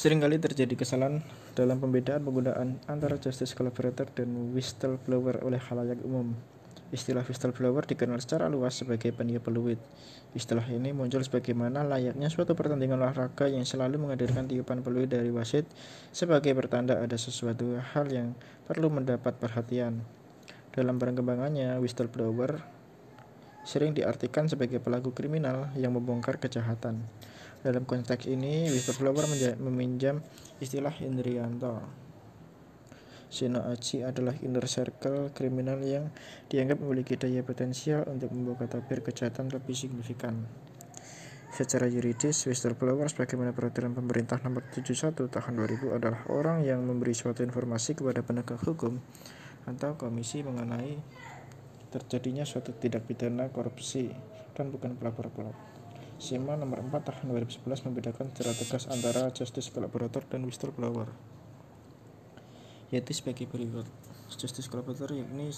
Seringkali terjadi kesalahan dalam pembedaan penggunaan antara justice collaborator dan whistleblower oleh khalayak umum. Istilah whistleblower dikenal secara luas sebagai peniup peluit. Istilah ini muncul sebagaimana layaknya suatu pertandingan olahraga yang selalu menghadirkan tiupan peluit dari wasit sebagai pertanda ada sesuatu hal yang perlu mendapat perhatian. Dalam perkembangannya, whistleblower sering diartikan sebagai pelaku kriminal yang membongkar kejahatan. Dalam konteks ini, whistleblower meminjam istilah Indrianto. Shino Aji adalah inner circle kriminal yang dianggap memiliki daya potensial untuk membuka tabir kejahatan lebih signifikan. Secara yuridis, whistleblower sebagaimana peraturan pemerintah nomor 71 tahun 2000 adalah orang yang memberi suatu informasi kepada penegak hukum atau komisi mengenai terjadinya suatu tindak pidana korupsi dan bukan pelapor-pelapor. SIMA nomor 4 tahun 2011 membedakan secara tegas antara justice collaborator dan whistleblower yaitu sebagai berikut. Justice collaborator yakni